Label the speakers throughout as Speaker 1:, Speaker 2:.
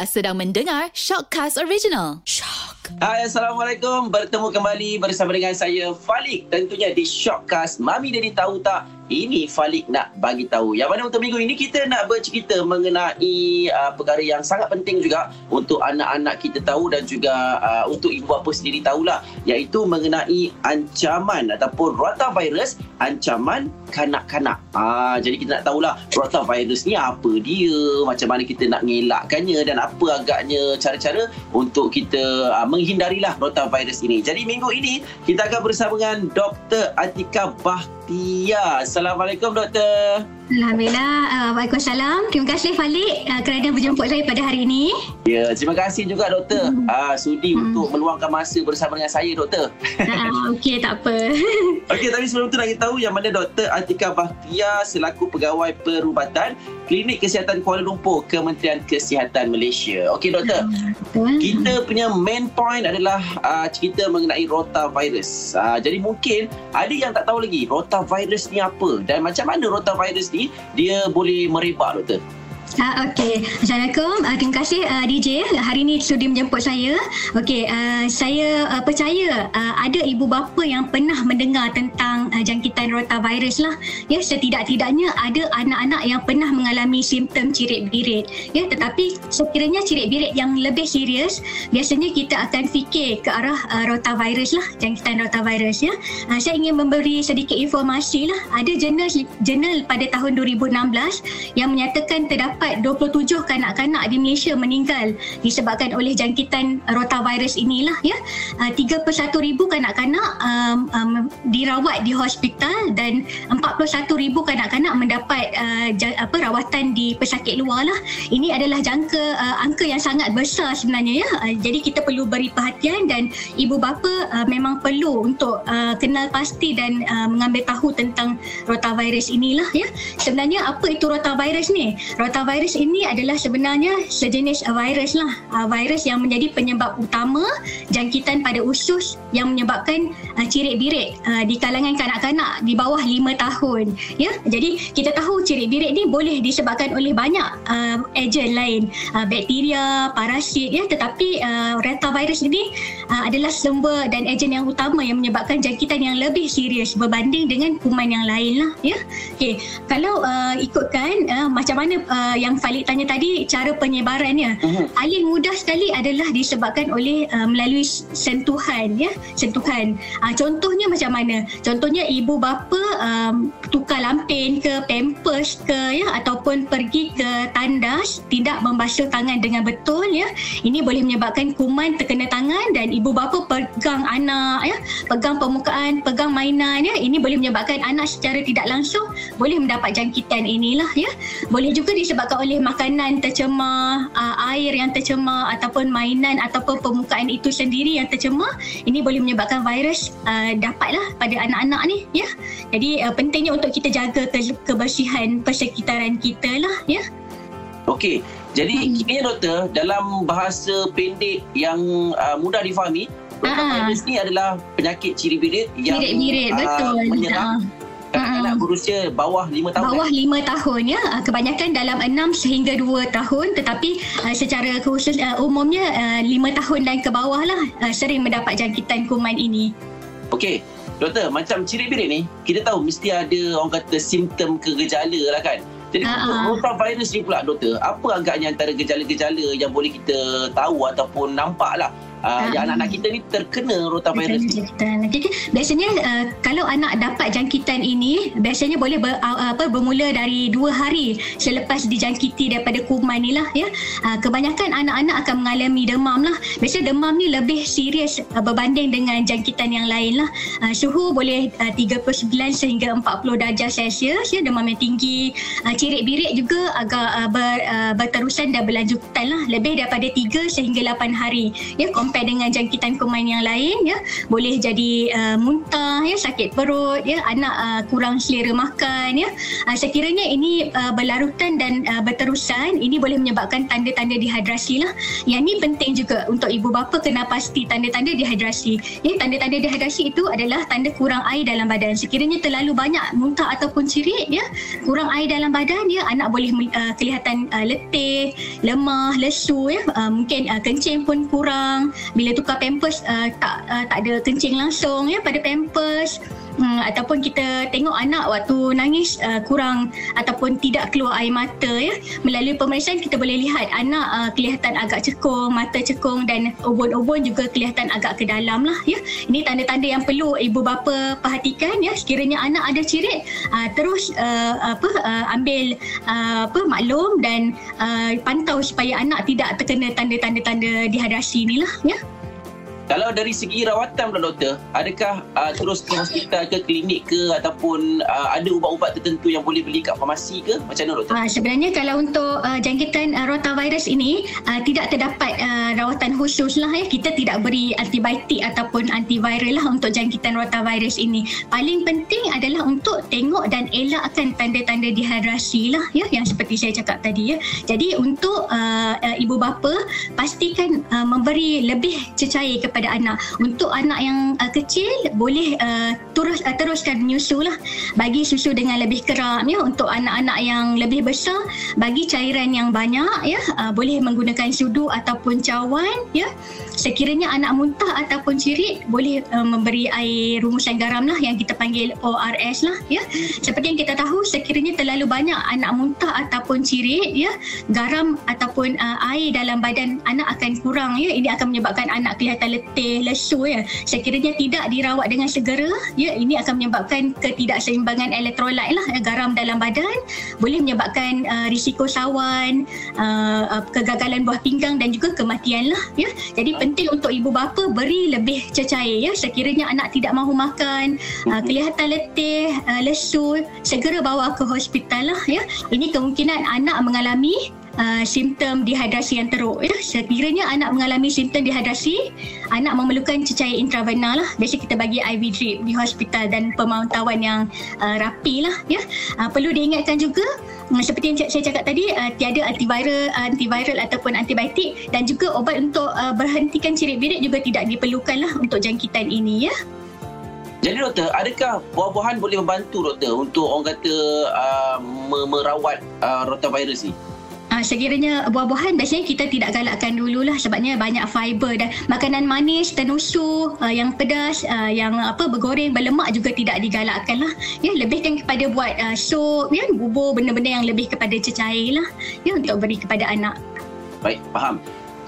Speaker 1: Anda sedang mendengar Shockcast Original. Shock.
Speaker 2: Hai Assalamualaikum Bertemu kembali bersama dengan saya Falik Tentunya di Shockcast Mami Daddy tahu tak ini Falik nak bagi tahu. Yang mana untuk minggu ini kita nak bercerita mengenai uh, perkara yang sangat penting juga untuk anak-anak kita tahu dan juga uh, untuk ibu bapa sendiri tahulah iaitu mengenai ancaman ataupun rotavirus ancaman kanak-kanak. Ah jadi kita nak tahulah rotavirus ni apa dia, macam mana kita nak ngelakkannya dan apa agaknya cara-cara untuk kita uh, menghindarilah rotavirus ini. Jadi minggu ini kita akan bersama dengan Dr. Atika Bahtia. Assalamualaikum doktor.
Speaker 3: Alhamdulillah. Uh, Waalaikumsalam. Terima kasih Falik uh, kerana berjemput saya pada hari ini.
Speaker 2: Ya, terima kasih juga doktor. Hmm. Uh, sudi hmm. untuk meluangkan masa bersama dengan saya doktor.
Speaker 3: Uh, Okey, tak apa.
Speaker 2: Okey, tapi sebelum tu nak tahu yang mana doktor Atika Bahtia selaku pegawai perubatan Klinik Kesihatan Kuala Lumpur Kementerian Kesihatan Malaysia. Okey doktor. Hmm. Kita punya main point adalah uh, cerita mengenai rotavirus. Uh, jadi mungkin ada yang tak tahu lagi rotavirus ni apa dan macam mana rotavirus ni dia boleh merebak doktor.
Speaker 3: Uh, Okey, Assalamualaikum. Uh, terima kasih uh, DJ hari ini sudi menjemput saya. Okey, uh, saya uh, percaya uh, ada ibu bapa yang pernah mendengar tentang uh, jangkitan rotavirus lah. Ya, setidak-tidaknya ada anak-anak yang pernah mengalami simptom cirit birit. Ya, tetapi sekiranya cirit birit yang lebih serius, biasanya kita akan fikir ke arah uh, rotavirus lah, jangkitan rotavirus ya. Uh, saya ingin memberi sedikit informasi lah. Ada jurnal jurnal pada tahun 2016 yang menyatakan terdapat terdapat 27 kanak-kanak di Malaysia meninggal disebabkan oleh jangkitan rotavirus inilah ya. Uh, 31,000 kanak-kanak um, um, dirawat di hospital dan 41,000 kanak-kanak mendapat uh, apa rawatan di pesakit luar lah. Ini adalah jangka uh, angka yang sangat besar sebenarnya ya. Uh, jadi kita perlu beri perhatian dan ibu bapa uh, memang perlu untuk uh, kenal pasti dan uh, mengambil tahu tentang rotavirus inilah ya. Sebenarnya apa itu rotavirus ni? Rotavirus virus ini adalah sebenarnya sejenis virus lah. Uh, virus yang menjadi penyebab utama jangkitan pada usus yang menyebabkan uh, cirit birit uh, di kalangan kanak-kanak di bawah 5 tahun. Ya, jadi kita tahu cirit birit ni boleh disebabkan oleh banyak uh, ejen lain, uh, bakteria, parasit ya, tetapi uh, retavirus ini uh, adalah sumber dan ejen yang utama yang menyebabkan jangkitan yang lebih serius berbanding dengan kuman yang lain lah ya. Okey, kalau uh, ikutkan uh, macam mana uh, yang Falik tanya tadi cara penyebarannya. Uh-huh. paling mudah sekali adalah disebabkan oleh uh, melalui sentuhan ya. Sentuhan. Uh, contohnya macam mana? Contohnya ibu bapa um, tukar lampin ke pampers ke ya ataupun pergi ke tandas tidak membasuh tangan dengan betul ya. Ini boleh menyebabkan kuman terkena tangan dan ibu bapa pegang anak ya. Pegang permukaan pegang mainan ya. Ini boleh menyebabkan anak secara tidak langsung boleh mendapat jangkitan inilah ya. Boleh juga disebabkan disebabkan oleh makanan tercemar, uh, air yang tercemar ataupun mainan ataupun permukaan itu sendiri yang tercemar, ini boleh menyebabkan virus uh, dapatlah pada anak-anak ni ya. Jadi uh, pentingnya untuk kita jaga ke- kebersihan persekitaran kita lah ya.
Speaker 2: Okey. Jadi hmm. kiranya doktor dalam bahasa pendek yang uh, mudah difahami, virus ni adalah penyakit ciri birit yang
Speaker 3: birit-birit, betul. Uh,
Speaker 2: menyerang uh anak berusia bawah 5 tahun
Speaker 3: bawah kan? 5 tahun ya ah, kebanyakan dalam 6 sehingga 2 tahun tetapi uh, secara khusus uh, umumnya uh, 5 tahun dan ke bawah lah uh, sering mendapat jangkitan kuman ini
Speaker 2: Okey, doktor, macam ciri birit ni, kita tahu mesti ada orang kata simptom ke gejala lah kan. Jadi uh-huh. rotavirus ni pula doktor, apa agaknya antara gejala-gejala yang boleh kita tahu ataupun nampak lah uh, yang anak-anak kita ni terkena rotavirus ni.
Speaker 3: Okay, okay. Biasanya uh, kalau anak dapat jangkitan ini, biasanya boleh ber, uh, apa bermula dari dua hari selepas dijangkiti daripada kuman ni lah. Ya. Uh, kebanyakan anak-anak akan mengalami demam lah. Biasanya demam ni lebih serius uh, berbanding dengan jangkitan yang lain lah. Uh, suhu boleh uh, 39 sehingga 40 darjah Celsius. Ya, demam yang tinggi. Uh, cirit birit juga agak uh, ber, uh, berterusan dan berlanjutan lah. Lebih daripada 3 sehingga 8 hari. Ya, compare dengan jangkitan kuman yang lain ya. Boleh jadi uh, muntah ya sakit perut ya anak uh, kurang selera makan ya. Uh, sekiranya ini uh, berlarutan dan uh, berterusan ini boleh menyebabkan tanda-tanda dehidrasi lah. Yang ni penting juga untuk ibu bapa kena pasti tanda-tanda dehidrasi. Ya tanda-tanda dehidrasi itu adalah tanda kurang air dalam badan. Sekiranya terlalu banyak muntah ataupun cirit ya kurang air dalam badan ya anak boleh uh, kelihatan uh, letih lemah lesu ya. Uh, mungkin uh, kencing pun kurang bila tukar pampers uh, tak uh, tak ada kencing langsung ya pada pampers hmm, ataupun kita tengok anak waktu nangis uh, kurang ataupun tidak keluar air mata ya. Melalui pemeriksaan kita boleh lihat anak uh, kelihatan agak cekung mata cekung dan ubun-ubun juga kelihatan agak ke dalam lah ya. Ini tanda-tanda yang perlu ibu bapa perhatikan ya. Sekiranya anak ada cirit uh, terus uh, apa uh, ambil uh, apa maklum dan uh, pantau supaya anak tidak terkena tanda-tanda-tanda dehidrasi inilah ya
Speaker 2: kalau dari segi rawatan pula doktor, adakah uh, terus ke hospital ke klinik ke ataupun uh, ada ubat-ubat tertentu yang boleh beli kat farmasi ke? Macam mana doktor?
Speaker 3: Uh, sebenarnya kalau untuk uh, jangkitan uh, rotavirus ini uh, tidak terdapat uh, rawatan khusus lah ya. Kita tidak beri antibiotik ataupun antiviral lah untuk jangkitan rotavirus ini. Paling penting adalah untuk tengok dan elakkan tanda-tanda dehidrasi lah ya yang seperti saya cakap tadi ya. Jadi untuk uh, uh, ibu bapa pastikan uh, memberi lebih cecair kepada kepada anak. Untuk anak yang uh, kecil boleh uh, terus uh, teruskan menyusu lah. Bagi susu dengan lebih kerap ya untuk anak-anak yang lebih besar bagi cairan yang banyak ya uh, boleh menggunakan sudu ataupun cawan ya. Sekiranya anak muntah ataupun cirit boleh uh, memberi air rumusan garam lah yang kita panggil ORS lah ya. Seperti yang kita tahu sekiranya terlalu banyak anak muntah ataupun cirit ya garam ataupun uh, air dalam badan anak akan kurang ya. Ini akan menyebabkan anak kelihatan letih letih, lesu ya. Sekiranya tidak dirawat dengan segera, ya ini akan menyebabkan ketidakseimbangan elektrolit lah, ya, garam dalam badan, boleh menyebabkan uh, risiko sawan, uh, uh, kegagalan buah pinggang dan juga kematian lah ya. Jadi penting untuk ibu bapa beri lebih cecair ya. Sekiranya anak tidak mahu makan, uh, kelihatan letih, uh, lesu, segera bawa ke hospital lah ya. Ini kemungkinan anak mengalami uh, simptom dehidrasi yang teruk ya. Sekiranya anak mengalami simptom dehidrasi, anak memerlukan cecair intravena lah. Biasa kita bagi IV drip di hospital dan pemantauan yang uh, rapi lah ya. Uh, perlu diingatkan juga uh, seperti yang saya cakap tadi uh, tiada antiviral antiviral ataupun antibiotik dan juga obat untuk uh, berhentikan cirit birit juga tidak diperlukan lah untuk jangkitan ini ya.
Speaker 2: Jadi doktor, adakah buah-buahan boleh membantu doktor untuk orang kata uh, merawat uh, rotavirus ni?
Speaker 3: Uh, sekiranya buah-buahan biasanya kita tidak galakkan dululah sebabnya banyak fiber dan makanan manis, tenusu, uh, yang pedas, uh, yang apa bergoreng, berlemak juga tidak digalakkan lah. Ya, lebihkan kepada buat uh, sup, ya, bubur, benda-benda yang lebih kepada cecair lah ya, untuk beri kepada anak.
Speaker 2: Baik, faham.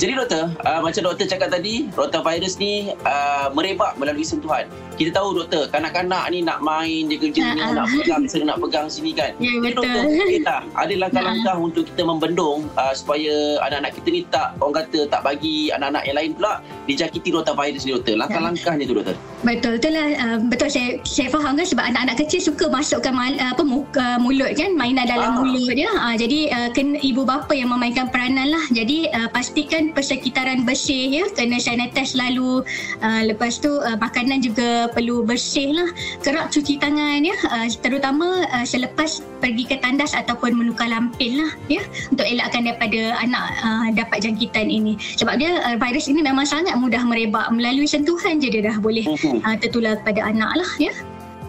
Speaker 2: Jadi doktor, uh, macam doktor cakap tadi, rotavirus ni uh, merebak melalui sentuhan. Kita tahu doktor, kanak-kanak ni nak main, dia kerja uh, uh. nak pegang sini, nak pegang sini kan.
Speaker 3: Ya, betul.
Speaker 2: Jadi doktor, kita ada langkah-langkah uh. untuk kita membendung uh, supaya anak-anak kita ni tak, orang kata tak bagi anak-anak yang lain pula dijangkiti rotavirus ni doktor. Langkah-langkahnya tu doktor.
Speaker 3: Betul, betul lah. Uh, betul saya, saya faham kan sebab anak-anak kecil suka masukkan mal, apa, muka, mulut kan, mainan dalam uh. mulut dia. Uh, jadi uh, kena ibu bapa yang memainkan peranan lah. Jadi uh, pastikan persekitaran bersih ya kena sanitize selalu uh, lepas tu uh, makanan juga perlu bersih lah kerap cuci tangan ya uh, terutama uh, selepas pergi ke tandas ataupun menukar lampin lah ya untuk elakkan daripada anak uh, dapat jangkitan ini sebab dia uh, virus ini memang sangat mudah merebak melalui sentuhan je dia dah boleh uh, tertular kepada anak lah ya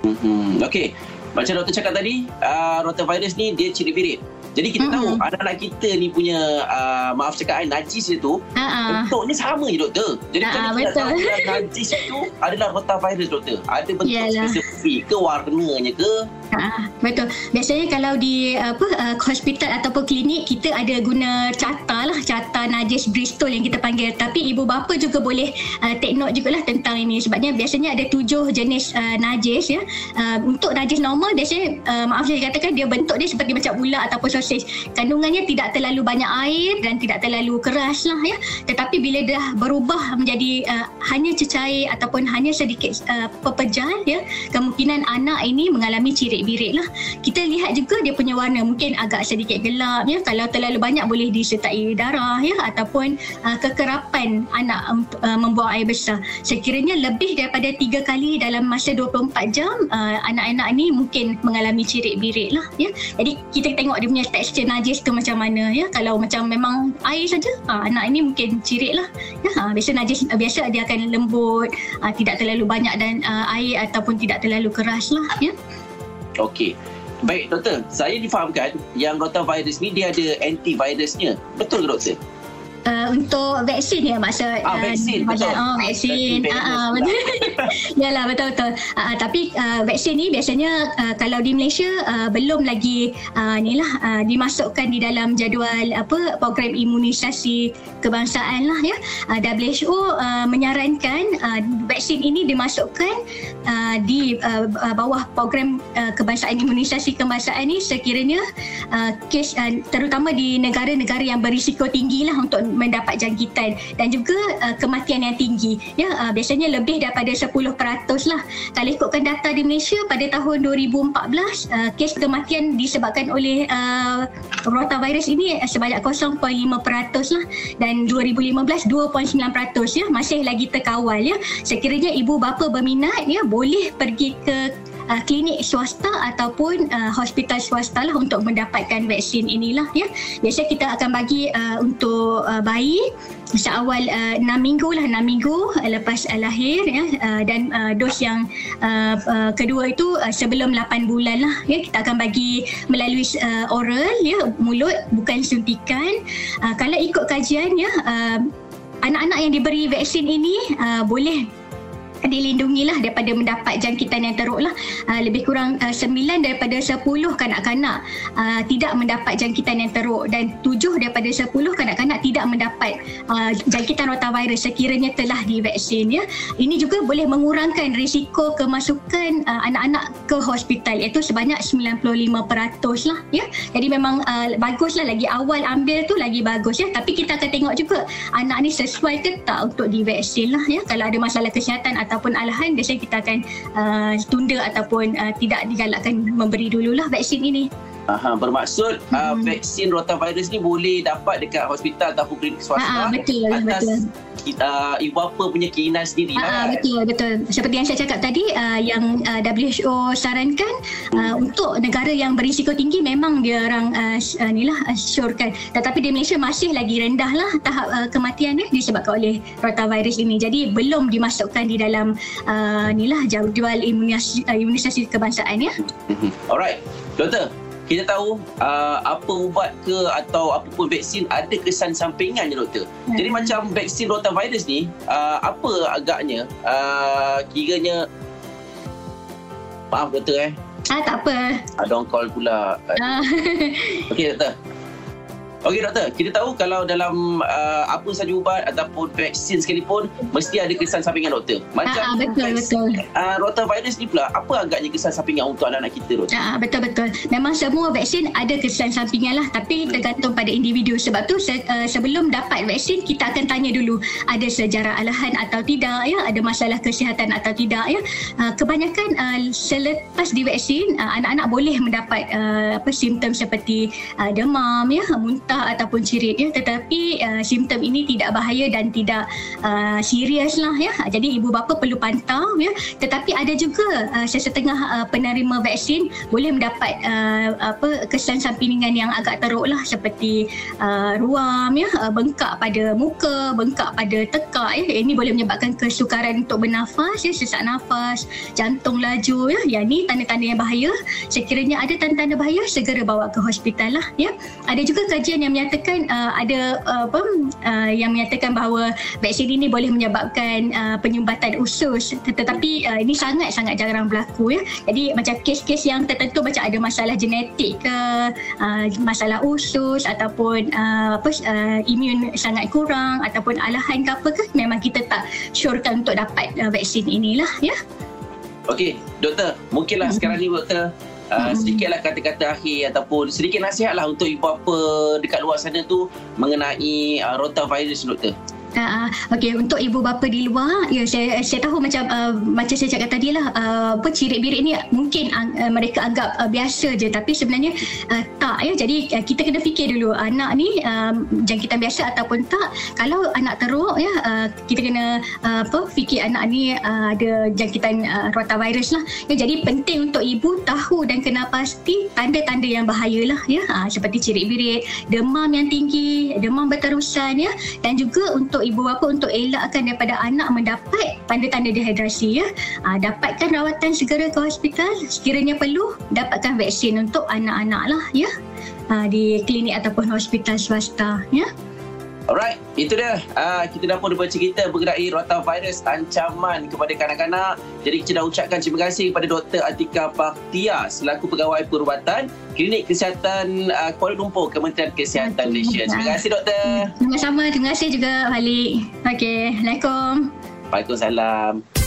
Speaker 2: mm-hmm. Okey macam doktor cakap tadi uh, rotavirus ni dia ciri birit jadi kita mm-hmm. tahu anak-anak kita ni punya uh, maaf cakap air najis itu uh-uh. bentuknya sama je doktor. Jadi uh-uh, kita tahu najis itu adalah rotavirus doktor. Ada bentuk Yalah. spesifik ke warnanya ke
Speaker 3: Ha, betul. Biasanya kalau di apa uh, hospital ataupun klinik kita ada guna carta lah, carta najis Bristol yang kita panggil. Tapi ibu bapa juga boleh uh, take note jugalah tentang ini sebabnya biasanya ada tujuh jenis uh, najis ya. Uh, untuk najis normal biasanya uh, maaf saya katakan dia bentuk dia seperti macam ular ataupun sosis. Kandungannya tidak terlalu banyak air dan tidak terlalu keras lah ya. Tetapi bila dah berubah menjadi uh, hanya cecair ataupun hanya sedikit uh, pepejal ya, kemungkinan anak ini mengalami ciri birik lah. Kita lihat juga dia punya warna mungkin agak sedikit gelap ya. Kalau terlalu banyak boleh disertai darah ya ataupun uh, kekerapan anak uh, membuang air besar. Sekiranya lebih daripada tiga kali dalam masa 24 jam uh, anak-anak ni mungkin mengalami cirit birik lah ya. Jadi kita tengok dia punya tekstur najis tu macam mana ya. Kalau macam memang air saja uh, anak ini mungkin cirit lah. Ya, uh, biasa najis uh, biasa dia akan lembut, uh, tidak terlalu banyak dan uh, air ataupun tidak terlalu keras lah ya.
Speaker 2: Okey. Baik doktor, saya difahamkan yang rotavirus ni dia ada antivirusnya. Betul ke doktor?
Speaker 3: Uh, untuk vaksin ya maksud
Speaker 2: ah, vaksin, uh, betul.
Speaker 3: Oh, vaksin. Ah, uh, betul. Yalah betul betul. Uh, tapi uh, vaksin ni biasanya uh, kalau di Malaysia uh, belum lagi uh, ni lah uh, dimasukkan di dalam jadual apa program imunisasi kebangsaan lah ya. Uh, WHO uh, menyarankan uh, vaksin ini dimasukkan uh, di uh, bawah program uh, kebangsaan imunisasi kebangsaan ni sekiranya uh, kes uh, terutama di negara-negara yang berisiko tinggi lah untuk mendapat jangkitan dan juga uh, kematian yang tinggi ya uh, biasanya lebih daripada 10% lah. Kalau ikutkan data di Malaysia pada tahun 2014 uh, kes kematian disebabkan oleh uh, rotavirus ini sebanyak 0.5% lah. Dan 2015 2.9% ya. Masih lagi terkawal ya. Sekiranya ibu bapa berminat ya boleh pergi ke uh, klinik swasta ataupun uh, hospital swasta lah untuk mendapatkan vaksin inilah ya. Biasa kita akan bagi uh, untuk uh, bayi seawal uh, 6 minggu lah 6 minggu uh, lepas uh, lahir ya. Uh, dan uh, dos yang uh, uh, kedua itu uh, sebelum 8 bulan lah ya. Kita akan bagi melalui uh, oral ya mulut bukan suntikan. Uh, kalau ikut kajian ya uh, anak-anak yang diberi vaksin ini uh, boleh dilindungilah daripada mendapat jangkitan yang teruk lah. Uh, lebih kurang uh, 9 daripada 10 kanak-kanak uh, tidak mendapat jangkitan yang teruk dan 7 daripada 10 kanak-kanak tidak mendapat uh, jangkitan rotavirus sekiranya telah divaksin. Ya. Ini juga boleh mengurangkan risiko kemasukan uh, anak-anak ke hospital iaitu sebanyak 95% lah. Ya. Jadi memang uh, baguslah lagi awal ambil tu lagi bagus ya. Tapi kita akan tengok juga anak ni sesuai ke tak untuk divaksin lah ya. Kalau ada masalah kesihatan atau ataupun alahan biasanya kita akan uh, tunda ataupun uh, tidak digalakkan memberi dululah vaksin ini.
Speaker 2: Aha, bermaksud uh, hmm. uh, vaksin rotavirus ni boleh dapat dekat hospital ataupun klinik swasta
Speaker 3: ha, betul, atas betul.
Speaker 2: Kita, uh, ibu bapa punya keinginan sendiri
Speaker 3: lah. Betul, betul. Seperti yang saya cakap tadi, uh, yang uh, WHO sarankan uh, hmm. untuk negara yang berisiko tinggi memang dia orang uh, uh, ni lah, uh, syorkan. Tetapi di Malaysia masih lagi rendah lah tahap uh, kematian ni disebabkan oleh rotavirus ini. Jadi belum dimasukkan di dalam uh, ni lah jadual imunisasi, uh, imunisasi kebangsaan ya.
Speaker 2: Hmm. Alright, doktor kita tahu uh, apa ubat ke atau apa pun vaksin ada kesan sampingan ni doktor. Hmm. Jadi macam vaksin rotavirus ni uh, apa agaknya uh, kiranya maaf doktor eh.
Speaker 3: Ah tak apa.
Speaker 2: Ada orang call pula. Ah. Okey doktor. Okey doktor, kita tahu kalau dalam uh, apa saja ubat ataupun vaksin sekalipun mesti ada kesan sampingan doktor.
Speaker 3: Macam ah, ah betul vaksin, betul.
Speaker 2: Uh, rotavirus ni pula apa agaknya kesan sampingan untuk anak-anak kita doktor?
Speaker 3: Ah betul betul. Memang semua vaksin ada kesan sampingan lah tapi tergantung pada individu. Sebab tu se- uh, sebelum dapat vaksin kita akan tanya dulu ada sejarah alahan atau tidak ya, ada masalah kesihatan atau tidak ya. Uh, kebanyakan uh, selepas divaksin uh, anak-anak boleh mendapat uh, apa simptom seperti uh, demam ya, muntah muntah ataupun cirit ya tetapi uh, simptom ini tidak bahaya dan tidak uh, serius lah ya. Jadi ibu bapa perlu pantau ya. Tetapi ada juga uh, sesetengah uh, penerima vaksin boleh mendapat uh, apa kesan sampingan yang agak teruk lah seperti uh, ruam ya. Uh, bengkak pada muka bengkak pada tekak ya. Ini boleh menyebabkan kesukaran untuk bernafas ya sesak nafas jantung laju ya. Yang ni tanda-tanda yang bahaya. Sekiranya ada tanda-tanda bahaya segera bawa ke hospital lah ya. Ada juga kajian yang menyatakan uh, ada uh, apa uh, yang menyatakan bahawa vaksin ini boleh menyebabkan uh, penyumbatan usus tetapi uh, ini sangat-sangat jarang berlaku ya. Jadi macam kes-kes yang tertentu macam ada masalah genetik ke uh, masalah usus ataupun uh, apa uh, imun sangat kurang ataupun alahan ke apa ke memang kita tak syorkan untuk dapat uh, vaksin inilah ya.
Speaker 2: Okey, doktor, mungkinlah hmm. sekarang ni doktor uh, sedikitlah kata-kata akhir ataupun sedikit nasihatlah untuk ibu bapa dekat luar sana tu mengenai uh, rotavirus doktor.
Speaker 3: Uh, Okey untuk ibu bapa di luar ya saya saya tahu macam uh, macam saya cakap tadi lah uh, apa cirit birit ni mungkin uh, mereka anggap uh, biasa je. Tapi sebenarnya uh, tak ya. Jadi uh, kita kena fikir dulu anak ni uh, jangkitan biasa ataupun tak. Kalau anak teruk ya uh, kita kena uh, apa fikir anak ni uh, ada jangkitan uh, rotavirus lah. Ya jadi penting untuk ibu tahu dan kena pasti tanda-tanda yang bahaya lah ya. Uh, seperti cirit birit demam yang tinggi demam berterusan ya. Dan juga untuk untuk ibu bapa untuk elakkan daripada anak mendapat tanda-tanda dehidrasi ya. Aa, dapatkan rawatan segera ke hospital sekiranya perlu dapatkan vaksin untuk anak-anak lah ya. Aa, di klinik ataupun hospital swasta ya.
Speaker 2: Alright, itu dia. Uh, kita dah pun bercerita cerita berkenai rotavirus ancaman kepada kanak-kanak. Jadi kita dah ucapkan terima kasih kepada Dr. Atika Faktia selaku pegawai perubatan Klinik Kesihatan uh, Kuala Lumpur Kementerian Kesihatan Malaysia. Terima kasih doktor.
Speaker 3: Sama-sama. Terima kasih juga balik. Okey. Assalamualaikum.
Speaker 2: Waalaikumsalam.